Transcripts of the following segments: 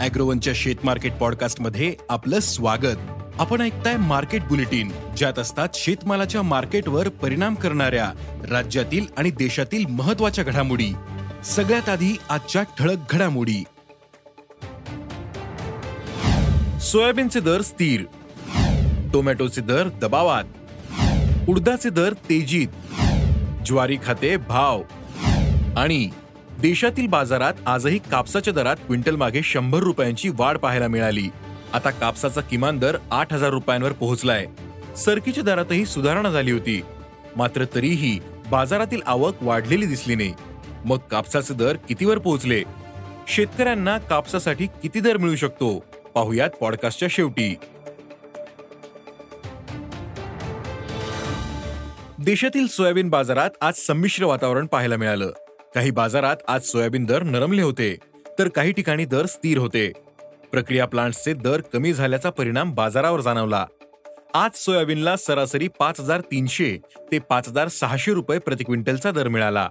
अॅग्रोवनच्या शेत मार्केट पॉडकास्टमध्ये आपलं स्वागत. आपण ऐकताय मार्केट बुलेटिन ज्यात असतात शेतमालाच्या मार्केटवर परिणाम करणाऱ्या राज्यातील आणि देशातील महत्त्वाच्या घडामोडी. सगळ्यात आधी आजच्या ठळक घडामोडी. सोयाबीनचे दर स्थिर. टोमॅटोचे दर दबावात. उडदाचे दर तेजीत. ज्वारी खाते भाव. आणि देशातील बाजारात आजही कापसाच्या दरात क्विंटल मागे शंभर रुपयांची वाढ पाहायला मिळाली. आता कापसाचा किमान दर आठ हजार रुपयांवर पोहोचलाय. सरकीच्या दरातही सुधारणा झाली होती. मात्र तरीही बाजारातील आवक वाढलेली दिसली नाही. मग कापसाचे दर कितीवर पोहोचले? शेतकऱ्यांना कापसासाठी किती दर मिळू शकतो? पाहुयात पॉडकास्टच्या शेवटी. देशातील सोयाबीन बाजारात आज संमिश्र वातावरण पाहायला मिळालं. काही बाजारात आज सोयाबीन दर नरमले होते तर काही ठिकाणी दर स्थिर होते. प्रक्रिया प्लांट्सचे दर कमी झाल्याचा परिणाम बाजारावर जाणवला. आज सोयाबीनला सरासरी पाच हजार तीनशे ते पाच हजार सहाशे रुपये प्रति क्विंटलचा दर मिळाला.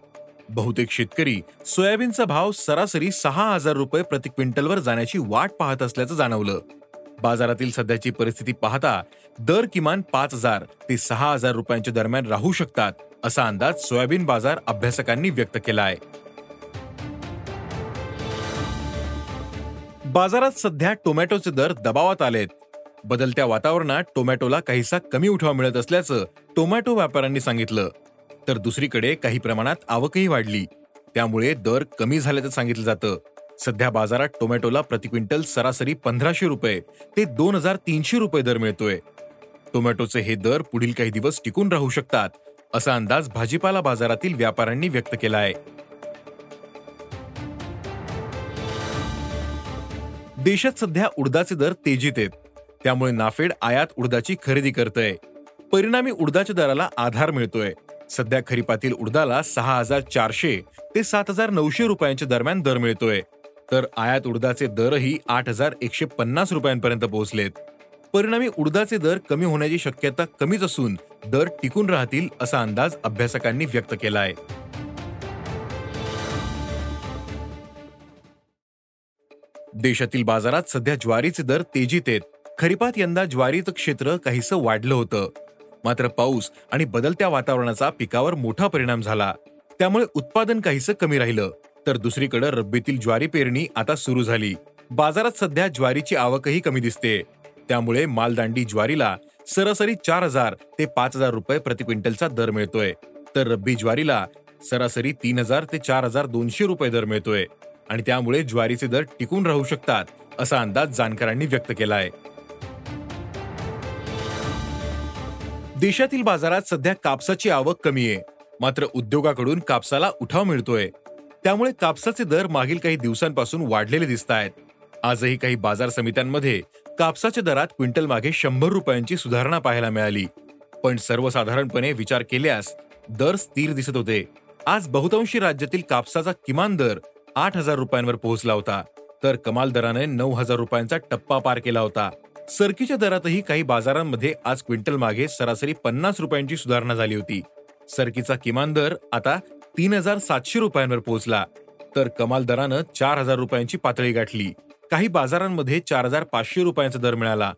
बहुतेक शेतकरी सोयाबीनचा भाव सरासरी सहा हजार रुपये प्रति क्विंटलवर जाण्याची वाट पाहत असल्याचं जाणवलं. बाजारातील सध्याची परिस्थिती पाहता दर किमान पाच हजार ते सहा हजार रुपयांच्या दरम्यान राहू शकतात. असा अंदाज सोयाबीन बाजार अभ्यासकांनी व्यक्त केला आहे बाजारात सध्या टोमॅटोचे दर दबावात आलेत. बदलत्या वातावरणात टोमॅटोला काहीसा कमी उठाव मिळत असल्याचं टोमॅटो व्यापाऱ्यांनी सांगितलं. तर दुसरीकडे काही प्रमाणात आवकही वाढली. त्यामुळे दर कमी झाल्याचं सांगितलं जातं. सध्या बाजारात टोमॅटोला प्रति क्विंटल सरासरी पंधराशे रुपये ते दोन हजार तीनशे रुपये दर मिळतोय. टोमॅटोचे हे दर पुढील काही दिवस टिकून राहू शकतात असा अंदाज भाजीपाला बाजारातील व्यापाऱ्यांनी व्यक्त केला आहे. देशात सध्या उडदाचे दर तेजीत आहेत. त्यामुळे नाफेड आयात उडदाची खरेदी करतय. परिणामी उडदाच्या दराला आधार मिळतोय. सध्या खरीपातील उडदाला सहा हजार चारशे ते सात हजार नऊशे रुपयांच्या दरम्यान दर मिळतोय. तर आयात उडदाचे दरही आठ हजार एकशे पन्नास रुपयांपर्यंत पोहोचलेत. परिणामी उडदाचे दर कमी होण्याची शक्यता कमीच असून दर टिकून राहतील असा अंदाज अभ्यासकांनी व्यक्त केला आहे देशातील बाजारात सध्या ज्वारीचे दर तेजीत आहेत. खरीपात यंदा ज्वारीचं क्षेत्र काहीसं वाढलं होतं. मात्र पाऊस आणि बदलत्या वातावरणाचा पिकावर मोठा परिणाम झाला. त्यामुळे उत्पादन काहीसं कमी राहिलं. तर दुसरीकडे रब्बीतील ज्वारी पेरणी आता सुरू झाली. बाजारात सध्या ज्वारीची आवकही कमी दिसते त्यामुळे मालदांडी ज्वारीला सरासरी चार हजार ते पाच हजार रुपये प्रति क्विंटलचा दर मिळतोय. तर रब्बी ज्वारीला सरासरी तीन हजार ते चार हजार दोनशे रुपये दर मिळतोय. आणि त्यामुळे ज्वारीचे दर टिकून राहू शकतात असा अंदाज जाणकारांनी व्यक्त केला आहे देशातील बाजारात सध्या कापसाची आवक कमी आहे. मात्र उद्योगाकडून कापसाला उठाव मिळतोय. त्यामुळे कापसाचे दर मागील काही दिवसांपासून वाढलेले दिसत आहेत आजही काही बाजार समित्यांमध्ये कापसाच्या दरात क्विंटल मागे शंभर रुपयांची सुधारणा पाहायला मिळाली. पण सर्वसाधारणपणे विचार केल्यास दर स्थिर दिसत होते. आज बहुतांशी राज्यातील कापसाचा किमान दर आठ हजार रुपयांवर पोहोचला होता. तर कमाल दराने नऊ हजार रुपयांचा टप्पा पार केला होता. सरकीच्या दरातही काही बाजारांमध्ये आज क्विंटल मागे सरासरी पन्नास रुपयांची सुधारणा झाली होती. सरकीचा किमान दर आता तीन हजार सातशे रुपयांवर पोहोचला. तर कमाल दरानं चार हजार रुपयांची पातळी गाठली. काही बाजारांमध्ये चार हजार पाचशे रुपयांचा दर मिळाला.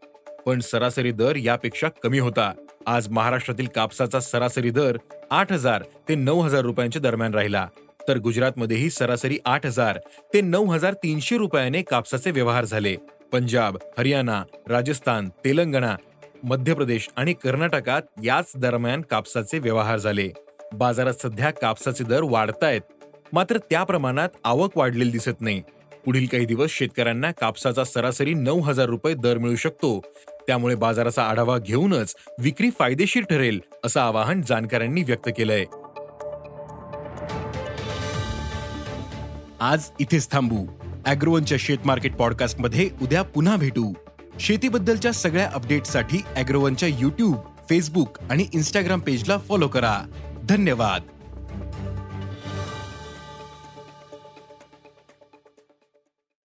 पण सरासरी दर यापेक्षा कमी होता. आज महाराष्ट्रातील कापसाचा सरासरी दर आठ हजार ते नऊ हजार रुपयांच्या दरम्यान राहिला. तर गुजरातमध्येही सरासरी आठ हजार ते नऊ हजार तीनशे रुपयाने कापसाचे व्यवहार झाले. पंजाब हरियाणा राजस्थान तेलंगणा मध्य प्रदेश आणि कर्नाटकात याच दरम्यान कापसाचे व्यवहार झाले. बाजारात सध्या कापसाचे दर वाढतायत. मात्र त्या प्रमाणात आवक वाढलेली दिसत नाही. पुढील काही दिवस शेतकऱ्यांना कापसाचा सरासरी नऊ हजार रुपये दर मिळू शकतो. त्यामुळे बाजाराचा आढावा घेऊनच विक्री फायदेशीर ठरेल असं आवाहन जाणकारांनी व्यक्त केलंय. आज इथेच थांबू. अॅग्रोवनच्या शेत मार्केट पॉडकास्टमध्ये उद्या पुन्हा भेटू. शेतीबद्दलच्या सगळ्या अपडेट्ससाठी अॅग्रोवनच्या युट्यूब फेसबुक आणि इन्स्टाग्राम पेजला फॉलो करा. धन्यवाद.